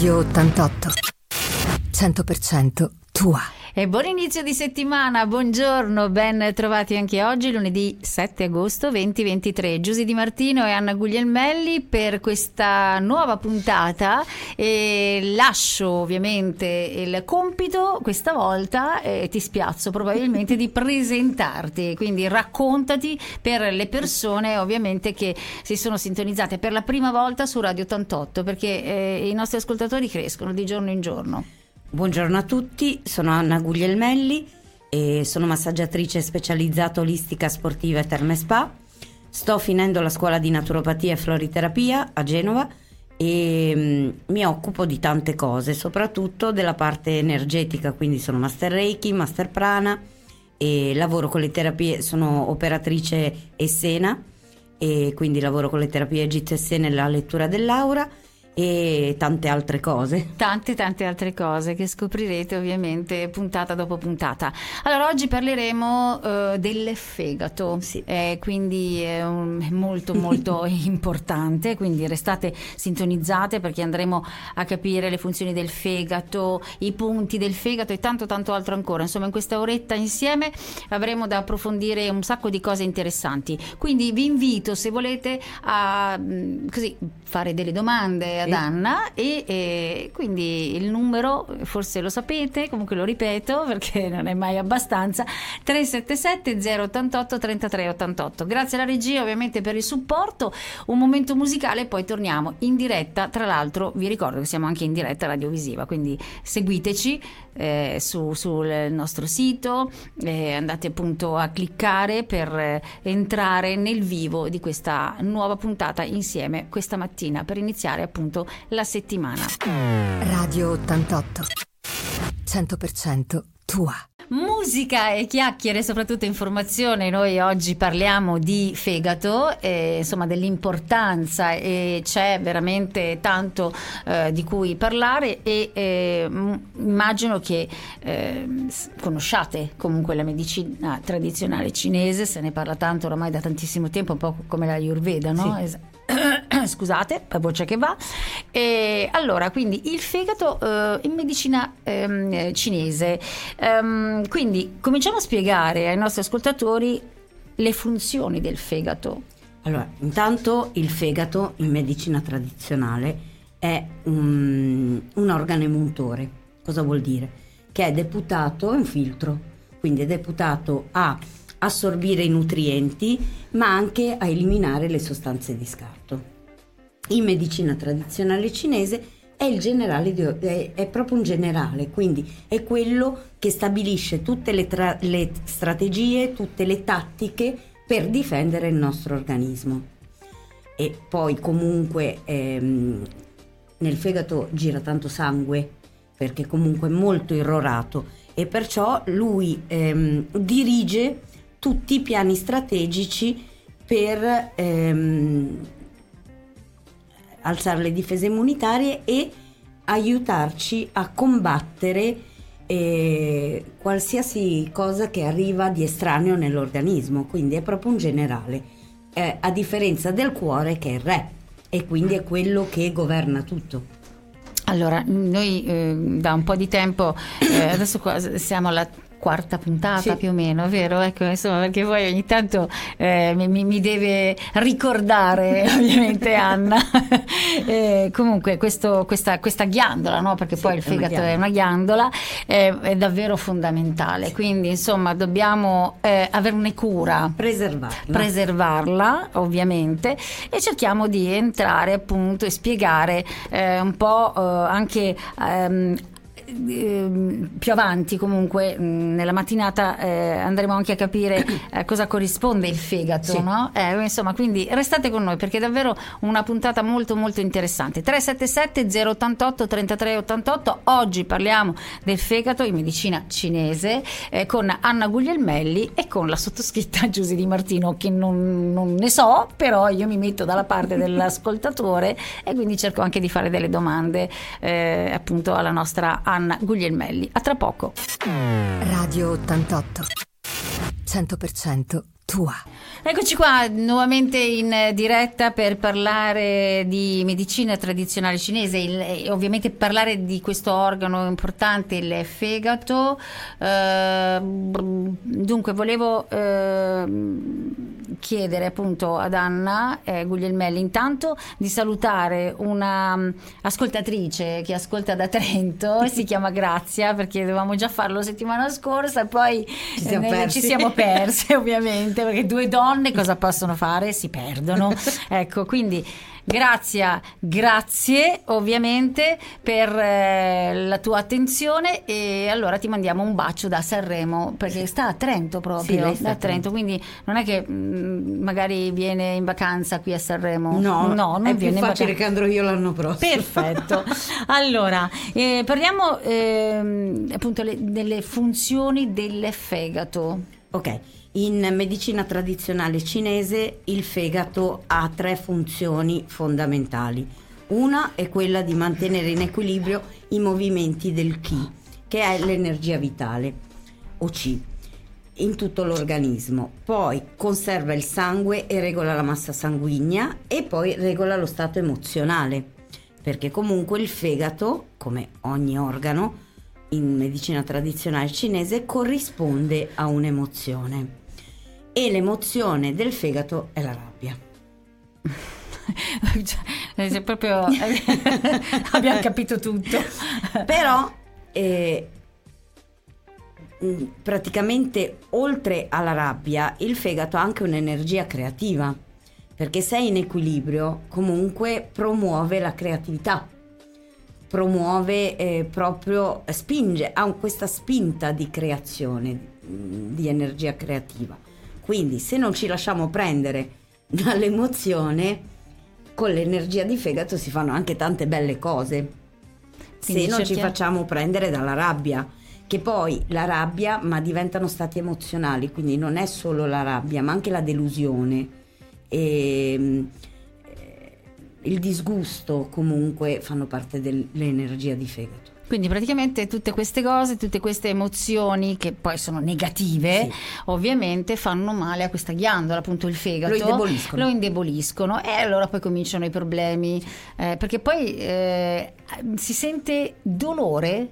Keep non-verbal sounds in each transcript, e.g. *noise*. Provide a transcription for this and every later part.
Radio 88. 100% tua. E buon inizio di settimana, buongiorno, ben trovati anche oggi, lunedì 7 agosto 2023. Giusy Di Martino e Anna Guglielmelli per questa nuova puntata. E lascio ovviamente il compito questa volta, eh, ti spiazzo probabilmente, di presentarti. Quindi raccontati per le persone ovviamente che si sono sintonizzate per la prima volta su Radio 88, perché eh, i nostri ascoltatori crescono di giorno in giorno. Buongiorno a tutti, sono Anna Guglielmelli e sono massaggiatrice specializzata olistica sportiva e terme spa. Sto finendo la scuola di naturopatia e floriterapia a Genova e mm, mi occupo di tante cose, soprattutto della parte energetica, quindi sono master Reiki, master prana e lavoro con le terapie, sono operatrice Essena e quindi lavoro con le terapie Essena e la lettura dell'aura e tante altre cose. Tante, tante altre cose che scoprirete ovviamente puntata dopo puntata. Allora, oggi parleremo uh, del fegato, sì. eh, quindi è, un, è molto, molto *laughs* importante, quindi restate sintonizzate perché andremo a capire le funzioni del fegato, i punti del fegato e tanto, tanto altro ancora. Insomma, in questa oretta insieme avremo da approfondire un sacco di cose interessanti. Quindi vi invito, se volete, a mm, così, fare delle domande ad Anna e, e, quindi il numero forse lo sapete, comunque lo ripeto *laughs* perché non è mai abbastanza 377 088 33 88. Grazie alla regia ovviamente per il supporto, un momento musicale e poi torniamo in diretta, tra l'altro vi ricordo che siamo anche in diretta radiovisiva, quindi seguiteci eh, su, sul nostro sito, eh, andate appunto a cliccare per eh, entrare nel vivo di questa nuova puntata insieme questa mattina per iniziare appunto la settimana. Radio 88. 100% tua. Musica e chiacchiere, soprattutto informazione. Noi oggi parliamo di fegato, eh, insomma dell'importanza e c'è veramente tanto eh, di cui parlare e eh, immagino che eh, conosciate comunque la medicina tradizionale cinese, se ne parla tanto oramai da tantissimo tempo, un po' come la Ayurveda, no? Sì. Es- *coughs* scusate, la voce che va. E allora, quindi il fegato eh, in medicina ehm, cinese. Ehm, quindi cominciamo a spiegare ai nostri ascoltatori le funzioni del fegato. Allora, intanto il fegato in medicina tradizionale è un, un organo emultore. Cosa vuol dire? Che è deputato, è un filtro, quindi è deputato a assorbire i nutrienti, ma anche a eliminare le sostanze di scarto. In medicina tradizionale cinese è, il generale di, è, è proprio un generale, quindi è quello che stabilisce tutte le, tra, le strategie, tutte le tattiche per difendere il nostro organismo. E poi comunque ehm, nel fegato gira tanto sangue perché comunque è molto irrorato e perciò lui ehm, dirige tutti i piani strategici per ehm, alzare le difese immunitarie e aiutarci a combattere eh, qualsiasi cosa che arriva di estraneo nell'organismo, quindi è proprio un generale, eh, a differenza del cuore che è il re. E quindi è quello che governa tutto. Allora, noi eh, da un po' di tempo, eh, adesso qua siamo alla quarta puntata Sì. più o meno, vero? Ecco, insomma, perché poi ogni tanto eh, mi, mi- deve ricordare *laughs* ovviamente Anna. *laughs* Eh, comunque questo- questa, questa ghiandola, no? perché Sì, poi il è fegato è una ghiandola, eh, è davvero fondamentale. Quindi insomma dobbiamo eh, averne cura Preservarla. preservarla ovviamente e cerchiamo di entrare appunto e spiegare eh, un po' eh, anche ehm, ehm, più avanti comunque mh, nella mattinata eh, andremo anche a capire *coughs* eh, cosa corrisponde il fegato Sì. no? Eh, insomma quindi restate con noi perché è davvero una puntata molto molto interessante 377 088 33 88 oggi parliamo del fegato in medicina cinese eh, con Anna Guglielmelli e con la sottoscritta *laughs* Giusy Di Martino che non, non ne so però io mi metto dalla parte dell'ascoltatore e quindi cerco anche di fare delle domande appunto alla nostra Anna Guglielmelli a tra poco Radio 88. 100% tua. Eccoci qua nuovamente in diretta per parlare di medicina tradizionale cinese e ovviamente parlare di questo organo importante, il fegato. Eh, dunque, volevo eh, chiedere appunto ad Anna eh, Guglielmelli intanto di salutare una um, ascoltatrice che ascolta da Trento, *laughs* si chiama Grazia perché dovevamo già farlo settimana scorsa, poi ci siamo, eh, ci siamo *laughs* perse ovviamente perché due donne cosa possono fare? Si perdono. *laughs* ecco, quindi Grazie, grazie ovviamente per eh, la tua attenzione e allora ti mandiamo un bacio da Sanremo perché sta a Trento proprio, sì, da Trento, quindi non è che mh, mm, magari viene in vacanza qui a Sanremo. No, no non è viene più facile che andrò io l'anno prossimo. Perfetto. *laughs* allora, eh, parliamo eh, appunto le, delle funzioni del fegato. Ok. In medicina tradizionale cinese il fegato ha tre funzioni fondamentali. Una è quella di mantenere in equilibrio i movimenti del Qi, che è l'energia vitale, o Qi, in tutto l'organismo. Poi conserva il sangue e regola la massa sanguigna e poi regola lo stato emozionale, perché comunque il fegato, come ogni organo in medicina tradizionale cinese, corrisponde a un'emozione e l'emozione del fegato è la rabbia. *laughs* cioè, proprio *laughs* abbiamo capito tutto. Però eh, mm, praticamente oltre alla rabbia il fegato ha anche un'energia creativa perché se è in equilibrio comunque promuove la creatività promuove eh, proprio spinge ha questa spinta di creazione mm, di energia creativa quindi se non ci lasciamo prendere *laughs* dall'emozione, con l'energia di fegato si fanno anche tante belle cose. Quindi se non cerchiamo... ci facciamo prendere dalla rabbia, che poi la rabbia, ma diventano stati emozionali, quindi non è solo la rabbia, ma anche la delusione. E, ehm, il disgusto comunque fanno parte dell'energia di fegato. Quindi praticamente tutte queste cose, tutte queste emozioni che poi sono negative, sì. ovviamente fanno male a questa ghiandola, appunto il fegato. Lo indeboliscono. Lo indeboliscono e allora poi cominciano i problemi, eh, perché poi eh, si sente dolore.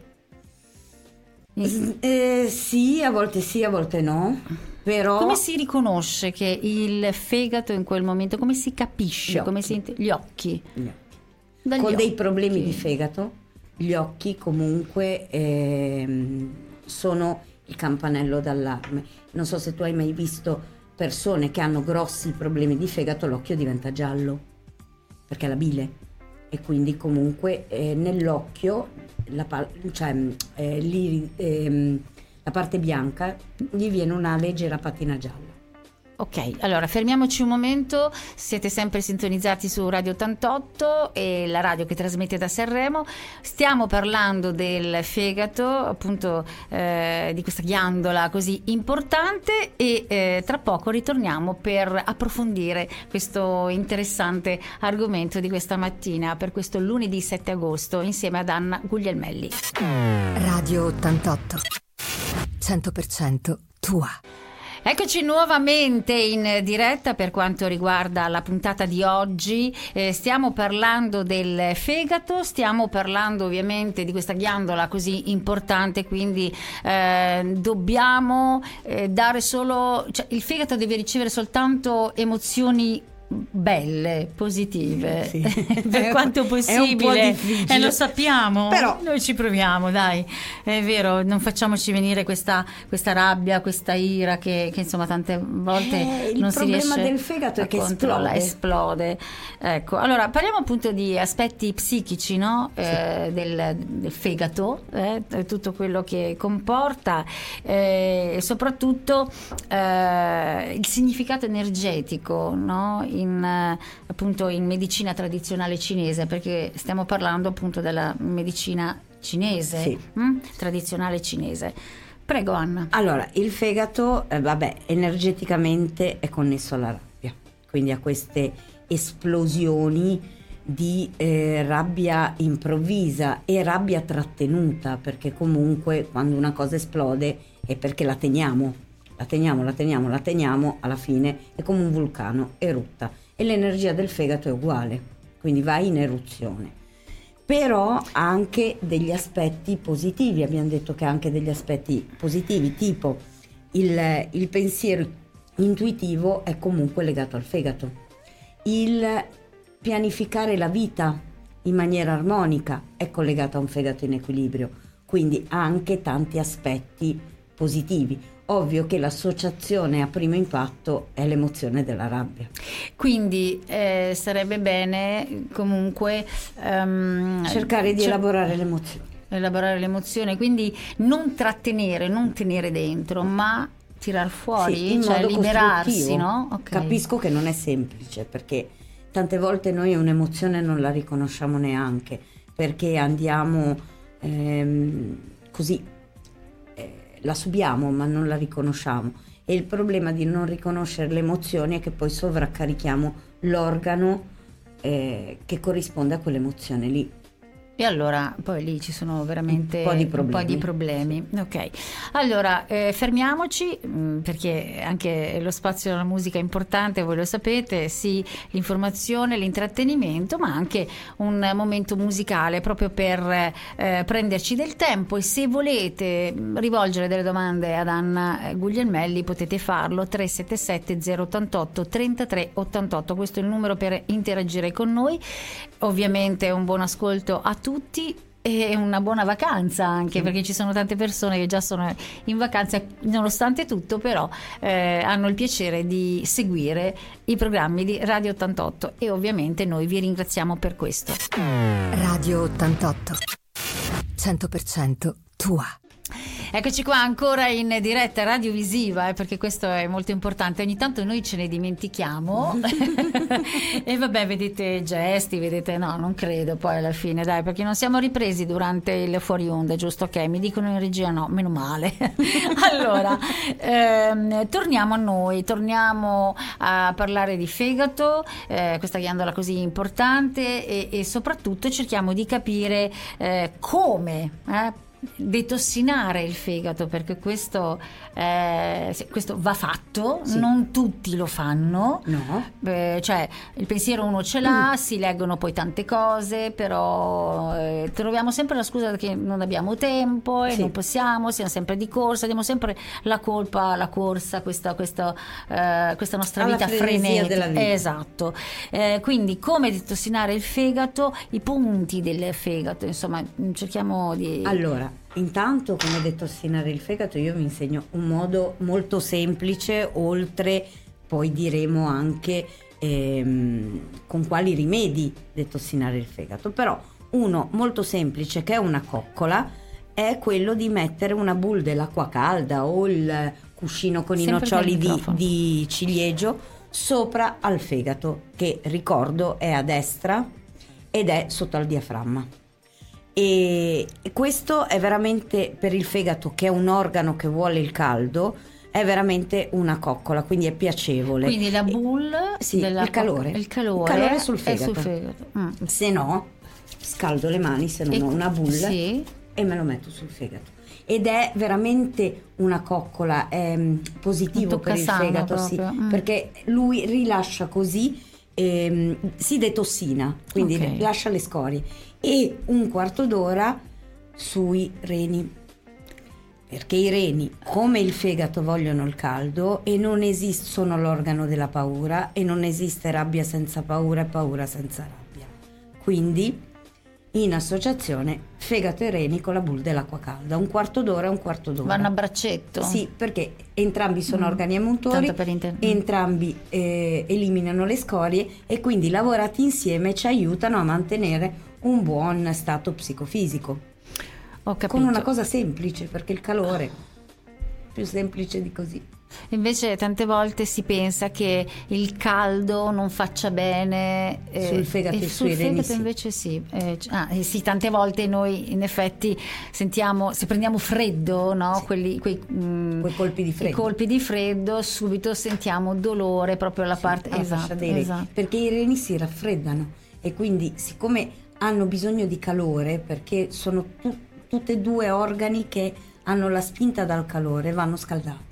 Eh, sì, a volte sì, a volte no. Però... Come si riconosce che il fegato in quel momento, come si capisce? Gli come occhi. Si, gli occhi. Gli occhi. Con dei problemi di fegato gli occhi comunque ehm, sono il campanello d'allarme. Non so se tu hai mai visto persone che hanno grossi problemi di fegato, l'occhio diventa giallo perché è la bile e quindi comunque eh, nell'occhio la, cioè, eh, eh, la parte bianca gli viene una leggera patina gialla. Ok, allora fermiamoci un momento, siete sempre sintonizzati su Radio 88 e la radio che trasmette da Sanremo, stiamo parlando del fegato, appunto eh, di questa ghiandola così importante e eh, tra poco ritorniamo per approfondire questo interessante argomento di questa mattina per questo lunedì 7 agosto insieme ad Anna Guglielmelli. Radio 88, 100% tua. Eccoci nuovamente in diretta per quanto riguarda la puntata di oggi. Eh, stiamo parlando del fegato, stiamo parlando ovviamente di questa ghiandola così importante, quindi eh, dobbiamo eh, dare solo, cioè, il fegato deve ricevere soltanto emozioni belle, positive, sì. *laughs* per quanto possibile. E eh, lo sappiamo, però noi ci proviamo, dai, è vero, non facciamoci venire questa, questa rabbia, questa ira che, che insomma tante volte eh, non si riesce Il problema del fegato è che esplode. esplode. Ecco, allora parliamo appunto di aspetti psichici no? sì. eh, del, del, fegato, eh, tutto quello che comporta eh, e soprattutto eh, il significato energetico, no? In, eh, appunto in medicina tradizionale cinese, perché stiamo parlando appunto della medicina cinese, sì. mh? Mm? tradizionale cinese. Prego Anna. Allora, il fegato, eh, vabbè, energeticamente è connesso alla rabbia, quindi a queste esplosioni di eh, rabbia improvvisa e rabbia trattenuta, perché comunque quando una cosa esplode è perché la teniamo la teniamo, la teniamo, la teniamo, alla fine è come un vulcano, erutta e l'energia del fegato è uguale, quindi va in eruzione. Però ha anche degli aspetti positivi, abbiamo detto che ha anche degli aspetti positivi, tipo il, il pensiero intuitivo è comunque legato al fegato. Il pianificare la vita in maniera armonica è collegato a un fegato in equilibrio, quindi ha anche tanti aspetti positivi. Ovvio che l'associazione a primo impatto è l'emozione della rabbia. Quindi eh, sarebbe bene comunque um, cercare di cer- elaborare l'emozione. Elaborare l'emozione, quindi non trattenere, non tenere dentro, ma tirar fuori, sì, cioè liberarsi, no? Okay. Capisco che non è semplice perché tante volte noi un'emozione non la riconosciamo neanche perché andiamo ehm, così, la subiamo ma non la riconosciamo. E il problema di non riconoscere le emozioni è che poi sovraccarichiamo l'organo eh, che corrisponde a quell'emozione lì. E allora poi lì ci sono veramente un po' di problemi. Po di problemi. Ok, allora eh, fermiamoci mh, mm, perché anche lo spazio della musica è importante, voi lo sapete, sì l'informazione, l'intrattenimento, ma anche un momento musicale proprio per eh, prenderci del tempo e se volete mm, rivolgere delle domande ad Anna Guglielmelli potete farlo 377 088 33 88, questo è il numero per interagire con noi. Ovviamente un buon ascolto a tutti tutti e una buona vacanza anche perché ci sono tante persone che già sono in vacanza nonostante tutto però eh, hanno il piacere di seguire i programmi di Radio 88 e ovviamente noi vi ringraziamo per questo. Radio 88 100% tua Eccoci qua ancora in diretta radiovisiva, eh, perché questo è molto importante. Ogni tanto noi ce ne dimentichiamo. *laughs* *laughs* e vabbè, vedete gesti, vedete, no, non credo poi alla fine, dai, perché non siamo ripresi durante il fuori onda, giusto? Ok, mi dicono in regia no, meno male. *laughs* allora, ehm, torniamo a noi, torniamo a parlare di fegato, eh, questa ghiandola così importante e, e, soprattutto cerchiamo di capire eh, come. Eh, detossinare il fegato perché questo, eh, questo va fatto, sì. non tutti lo fanno, no. eh, cioè il pensiero uno ce l'ha, mm. si leggono poi tante cose, però eh, troviamo sempre la scusa che non abbiamo tempo e sì. non possiamo, siamo sempre di corsa, diamo sempre la colpa alla corsa, questa, questa, eh, questa nostra Alla vita frenetica. Della vita. Esatto, eh, quindi come detossinare il fegato, i punti del fegato, insomma cerchiamo di... Allora, Intanto, come detossinare il fegato, io vi insegno un modo molto semplice, oltre poi diremo anche ehm, con quali rimedi detossinare il fegato. Però uno molto semplice, che è una coccola, è quello di mettere una boule dell'acqua calda o il cuscino con Sempre i noccioli di, di ciliegio sopra al fegato, che ricordo è a destra ed è sotto al diaframma. E questo è veramente per il fegato, che è un organo che vuole il caldo, è veramente una coccola, quindi è piacevole. Quindi la boule sì, il calore. il calore. Il calore sul fegato. Sul fegato. Mm. Se no, scaldo le mani se non e, ho una boule sì. e me lo metto sul fegato. Ed è veramente una coccola è positivo per il fegato, sì, mm. perché lui rilascia così ehm, si detossina, quindi okay. lascia le scorie e un quarto d'ora sui reni perché i reni, come il fegato, vogliono il caldo e non esistono l'organo della paura e non esiste rabbia senza paura e paura senza rabbia. Quindi in associazione fegato e reni con la bull dell'acqua calda, un quarto d'ora e un quarto d'ora. Vanno a braccetto? Sì, perché entrambi sono mm. organi emuntori, inter- entrambi eh, eliminano le scorie e quindi lavorati insieme ci aiutano a mantenere un buon stato psicofisico. Ho capito. Con una cosa semplice, perché il calore, più semplice di così. Invece tante volte si pensa che il caldo non faccia bene eh, sul fegato e, sul fegato sì. invece sì. Eh, ah, eh, sì, tante volte noi in effetti sentiamo, se prendiamo freddo, no? sì. Quelli, quei, mh, mm, quei, colpi di freddo. colpi di freddo, subito sentiamo dolore proprio alla parte alla esatto, esatto. Perché i reni si raffreddano e quindi siccome hanno bisogno di calore perché sono tu- tutti e due organi che hanno la spinta dal calore, vanno scaldati.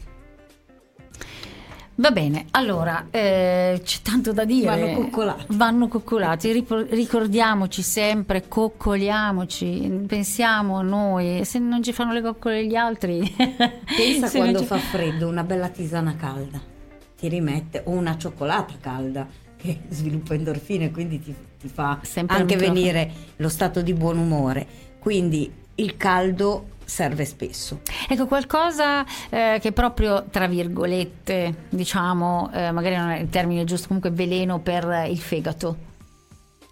Va bene, allora eh, c'è tanto da dire. Vanno coccolati. Vanno coccolati. Ripor- ricordiamoci sempre, coccoliamoci, pensiamo a noi, se non ci fanno le coccole gli altri. *laughs* Pensa *laughs* quando ci- fa freddo, una bella tisana calda, ti rimette, o una cioccolata calda che sviluppa endorfine, quindi ti, ti fa Sempre anche venire lo stato di buon umore. Quindi il caldo serve spesso. Ecco, qualcosa eh, che proprio, tra virgolette, diciamo, eh, magari non è il termine giusto, comunque veleno per il fegato.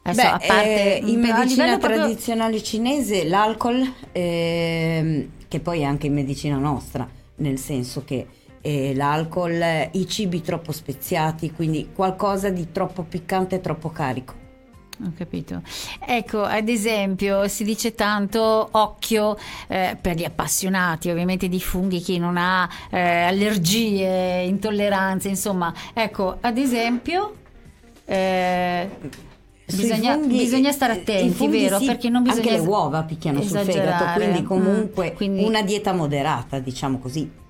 Adesso, Beh, a parte eh, in medicina proprio- tradizionale cinese l'alcol, ehm, che poi è anche in medicina nostra, nel senso che eh, l'alcol, i cibi troppo speziati, quindi qualcosa di troppo piccante e troppo carico. Ho capito. Ecco, ad esempio, si dice tanto occhio eh, per gli appassionati, ovviamente di funghi, chi non ha eh, allergie, intolleranze, insomma. Ecco, ad esempio, eh, bisogna, funghi, bisogna stare eh, attenti, vero? sì, Perché non bisogna anche le uova picchiano sul fegato, quindi Mm, comunque quindi- una dieta moderata, diciamo così.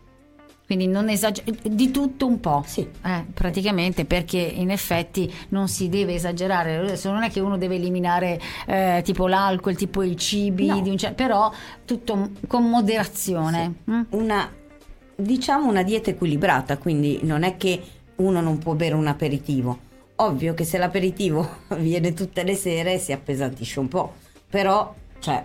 Quindi non esagerare, di tutto un po'. Sì. Eh, praticamente perché in effetti non si deve esagerare. Adesso non è che uno deve eliminare eh, tipo l'alcol, tipo i cibi, No. cer- però tutto con moderazione. mm? Una, diciamo una dieta equilibrata, quindi non è che uno non può bere un aperitivo. Ovvio che se l'aperitivo *laughs* viene tutte le sere si appesantisce un po', però cioè,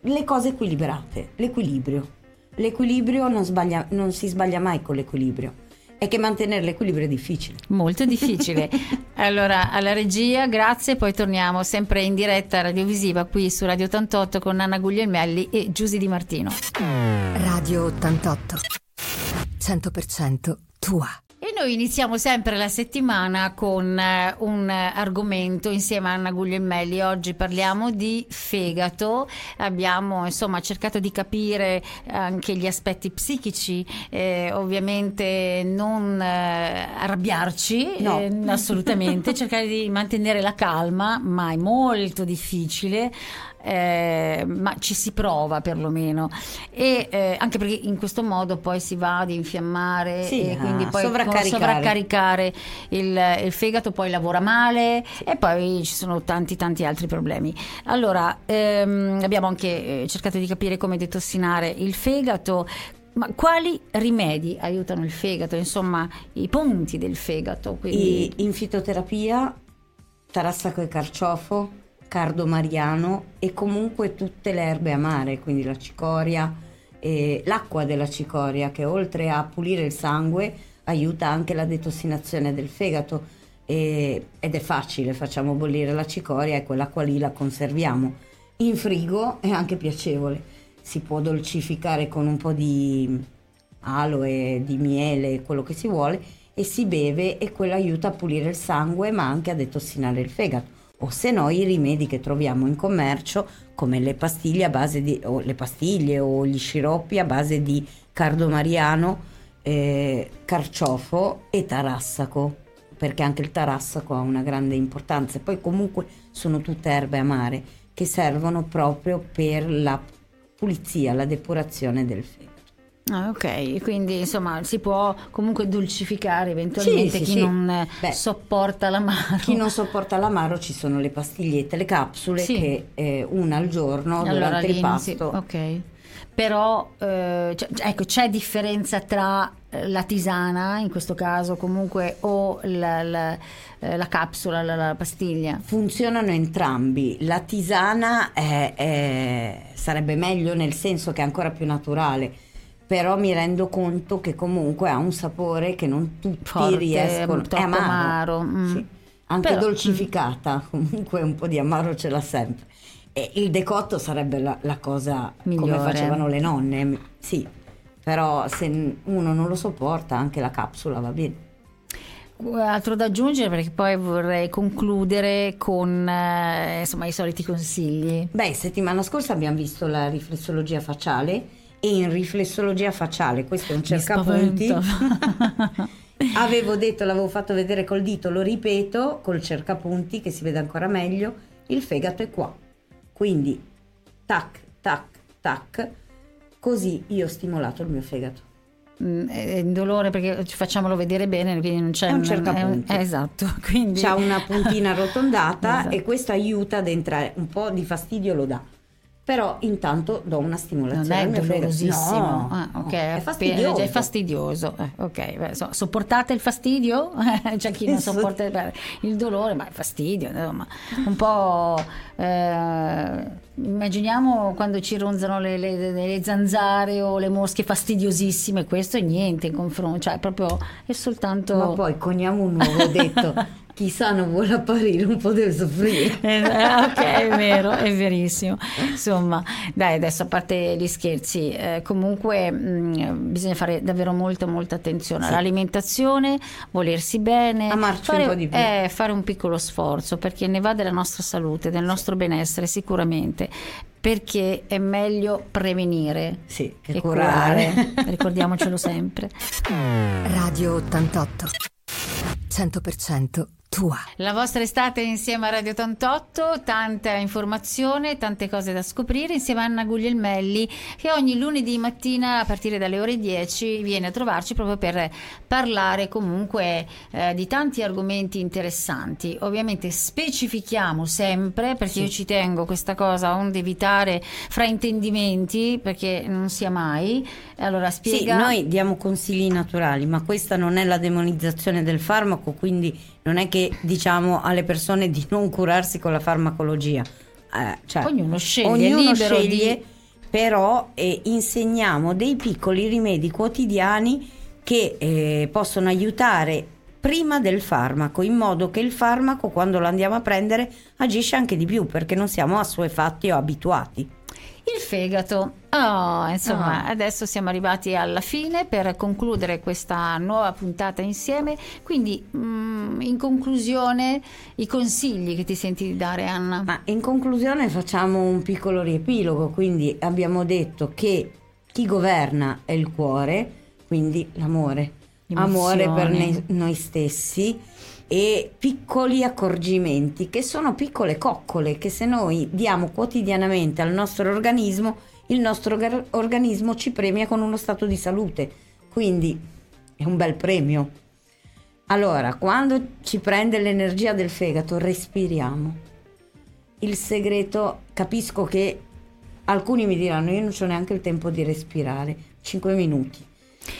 le cose equilibrate, l'equilibrio. L'equilibrio non, sbaglia- non si sbaglia mai con l'equilibrio. È che mantenere l'equilibrio è difficile. Molto difficile. *laughs* allora, alla regia, grazie. Poi torniamo sempre in diretta radiovisiva qui su Radio 88 con Anna Guglielmelli e Giusy Di Martino. Radio 88. 100% tua. Noi iniziamo sempre la settimana con eh, un argomento insieme a Anna Guglielmelli. Oggi parliamo di fegato. Abbiamo insomma cercato di capire anche gli aspetti psichici, eh, ovviamente non eh, arrabbiarci, No. eh, assolutamente, cercare di mantenere la calma, ma è molto difficile. Eh, ma ci si prova perlomeno. E eh, anche perché in questo modo poi si va ad infiammare Sì, e quindi a poi sovraccaricare. sovraccaricare il, il fegato poi lavora male e poi ci sono tanti tanti altri problemi. Allora ehm, abbiamo anche eh, cercato di capire come detossinare il fegato. Ma quali rimedi aiutano il fegato? Insomma i punti del fegato quindi in fitoterapia, tarassaco e carciofo, cardo mariano e comunque tutte le erbe amare, quindi la cicoria, e l'acqua della cicoria che oltre a pulire il sangue aiuta anche la detossinazione del fegato e- ed è facile, facciamo bollire la cicoria e quell'acqua lì la conserviamo. In frigo è anche piacevole, si può dolcificare con un po' di aloe, di miele, quello che si vuole e si beve e quello aiuta a pulire il sangue ma anche a detossinare il fegato. O se no i rimedi che troviamo in commercio come le pastiglie a base di o le pastiglie o gli sciroppi a base di cardomariano, eh, carciofo e tarassaco perché anche il tarassaco ha una grande importanza. Poi comunque sono tutte erbe amare che servono proprio per la pulizia, la depurazione del fegato. Ah, ok, quindi insomma si può comunque dolcificare eventualmente Sì, sì, chi sì. non eh, Beh, sopporta l'amaro. Chi non sopporta l'amaro ci sono le pastigliette, le capsule che eh, una al giorno Allora, durante lì il pasto. ok. Però eh, cioè, ecco, c'è differenza tra eh, la tisana, in questo caso comunque, o la, la- eh, la capsula, la, la pastiglia. Funzionano entrambi. La tisana è- è- sarebbe meglio nel senso che è ancora più naturale, però mi rendo conto che comunque ha un sapore che non tutti Forte, riescono. è amaro. amaro, mm. Sì. Anche Però- dolcificata, *laughs* comunque un po' di amaro ce l'ha sempre. E il decotto sarebbe la, la cosa Migliore. come facevano le nonne, sì. Però se uno non lo sopporta, anche la capsula va bene. Altro da aggiungere perché poi vorrei concludere con eh, insomma i soliti consigli. Beh, settimana scorsa abbiamo visto la riflessologia facciale e in riflessologia facciale, questo è un cercapunti. *laughs* avevo detto, l'avevo fatto vedere col dito, lo ripeto, col cercapunti che si vede ancora meglio, il fegato è qua. Quindi tac, tac, tac, così io ho stimolato il mio fegato. mm, è un dolore perché facciamolo vedere bene, quindi non c'è È un un- cercapunti. è un- esatto, *laughs* quindi C'ha una puntina *laughs* arrotondata Esatto. e questo aiuta ad entrare, un po' di fastidio lo dà. Però intanto do una non stimolazione. è mio fegato. dolorosissimo. No, Ah, ok, no, è fastidioso. È fastidioso. Eh, ok, beh, so- sopportate il fastidio? *laughs* C'è chi non sopporta il dolore, ma è fastidio, insomma. Un po'. eh, immaginiamo quando ci ronzano le, le- le zanzare o le mosche fastidiosissime, questo è niente in confronto, cioè proprio è soltanto. Ma poi coniamo un nuovo detto. *laughs* Chi sano vuole apparire un po' deve soffrire. *laughs* Eh, ok, è vero, è verissimo. Insomma, dai, adesso a parte gli scherzi, eh, comunque mh, bisogna fare davvero molta, molta attenzione Sì. all'alimentazione, volersi bene, Amarci fare, un po' di più. eh, fare un piccolo sforzo perché ne va della nostra salute, del nostro benessere sicuramente. Perché è meglio prevenire Sì, che che curare. curare. Ricordiamocelo *laughs* sempre. Radio 88. 100% tua. La vostra estate insieme a Radio 88, tanta informazione, tante cose da scoprire insieme a Anna Guglielmelli che ogni lunedì mattina a partire dalle ore 10 viene a trovarci proprio per parlare comunque eh, di tanti argomenti interessanti. Ovviamente specifichiamo sempre perché Sì. io ci tengo questa cosa onde evitare fraintendimenti perché non sia mai. Allora Sì, spiega noi diamo consigli naturali, ma questa non è la demonizzazione del farmaco, quindi non è che diciamo alle persone di non curarsi con la farmacologia. Eh, cioè, Ognuno sceglie, ognuno libero di- sceglie, però eh, insegniamo dei piccoli rimedi quotidiani che eh, possono aiutare prima del farmaco, in modo che il farmaco quando lo andiamo a prendere agisce anche di più, perché non siamo assuefatti o abituati. Il fegato. Oh, insomma, Ah. adesso siamo arrivati alla fine per concludere questa nuova puntata insieme. Quindi, mm, in conclusione, i consigli che ti senti di dare, Anna. Ma in conclusione facciamo un piccolo riepilogo, quindi abbiamo detto che chi governa è il cuore, quindi l'amore, amore per Emozioni. noi, stessi e piccoli accorgimenti che sono piccole coccole che se noi diamo quotidianamente al nostro organismo, il nostro orga- organismo ci premia con uno stato di salute, quindi è un bel premio. Allora, quando ci prende l'energia del fegato, respiriamo il segreto, capisco che alcuni mi diranno io non ho neanche il tempo di respirare, 5 minuti,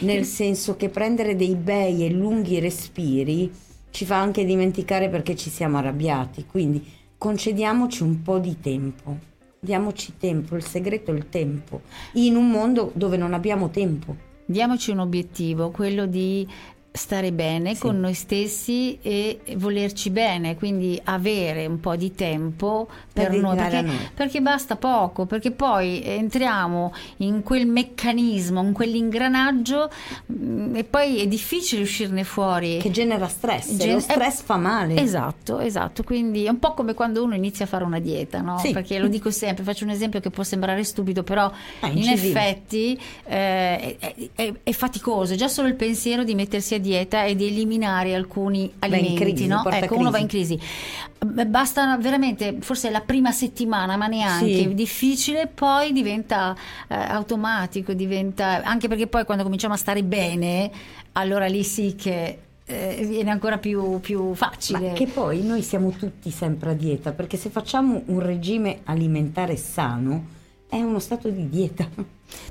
nel senso che prendere dei bei e lunghi respiri ci fa anche dimenticare perché ci siamo arrabbiati, quindi concediamoci un po' di tempo, diamoci tempo, il segreto è il tempo, in un mondo dove non abbiamo tempo. Diamoci un obiettivo, quello di stare bene Sì. con noi stessi e volerci bene, quindi avere un po' di tempo per, Per noi, perché, noi. perché basta poco, perché poi entriamo in quel meccanismo, in quell'ingranaggio mm, e poi è difficile uscirne fuori. Che genera stress, Gen- lo stress fa male. Esatto, esatto, quindi è un po' come quando uno inizia a fare una dieta, no? Sì. Perché lo dico sempre, faccio un esempio che può sembrare stupido, però Ah, in effetti eh, è, è- è faticoso, già solo il pensiero di mettersi a dieta e di eliminare alcuni alimenti, crisi, no? Ecco, uno va crisi. in crisi. Basta veramente, forse la prima settimana, ma neanche, Sì. difficile, poi diventa eh, automatico, diventa anche perché poi quando cominciamo a stare bene, allora lì sì che eh, viene ancora più, più facile. Ma che poi noi siamo tutti sempre a dieta, perché se facciamo un regime alimentare sano è uno stato di dieta.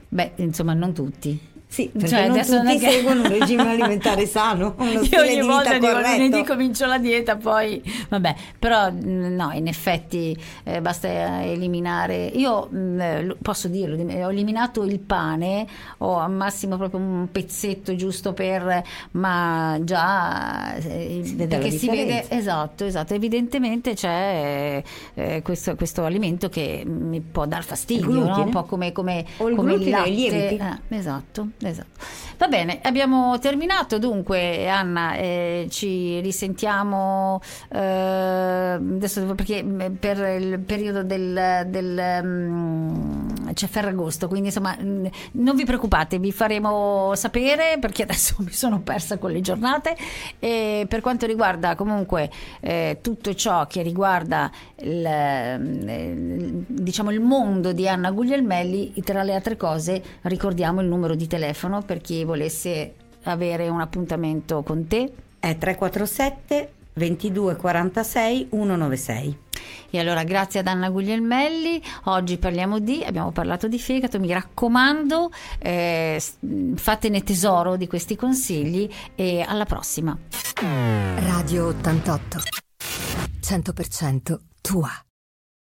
Beh, insomma, non tutti. Sì, perché Cioè, non adesso non è tutti che- seguono un *laughs* regime alimentare sano, *laughs* uno Io ogni volta dico lunedì comincio la dieta, poi vabbè, però mh, no, in effetti eh, basta eliminare. Io mh, eh, lo- posso dirlo, ho eliminato il pane, ho al massimo proprio un pezzetto giusto per, ma già eh, Si perché si vede esatto, esatto, evidentemente c'è eh, questo, questo alimento che mi può dar fastidio, Il no? un po' come, come, O il come glutine o latte. Eh, esatto, esatto. Va bene, abbiamo terminato dunque Anna, eh, ci risentiamo eh, adesso perché mh, per il periodo del, del, mm, c'è Ferragosto, quindi insomma mh, non vi preoccupate, vi faremo sapere perché adesso *laughs* mi sono persa con le giornate e per quanto riguarda comunque eh, tutto ciò che riguarda il, eh, diciamo il mondo di Anna Guglielmelli, tra le altre cose ricordiamo il numero di telefono per chi volesse avere un appuntamento con te. È 347 22 46 196. E allora grazie ad Anna Guglielmelli, oggi parliamo di, abbiamo parlato di fegato, mi raccomando eh, fatene tesoro di questi consigli e alla prossima. Radio 88, 100% tua.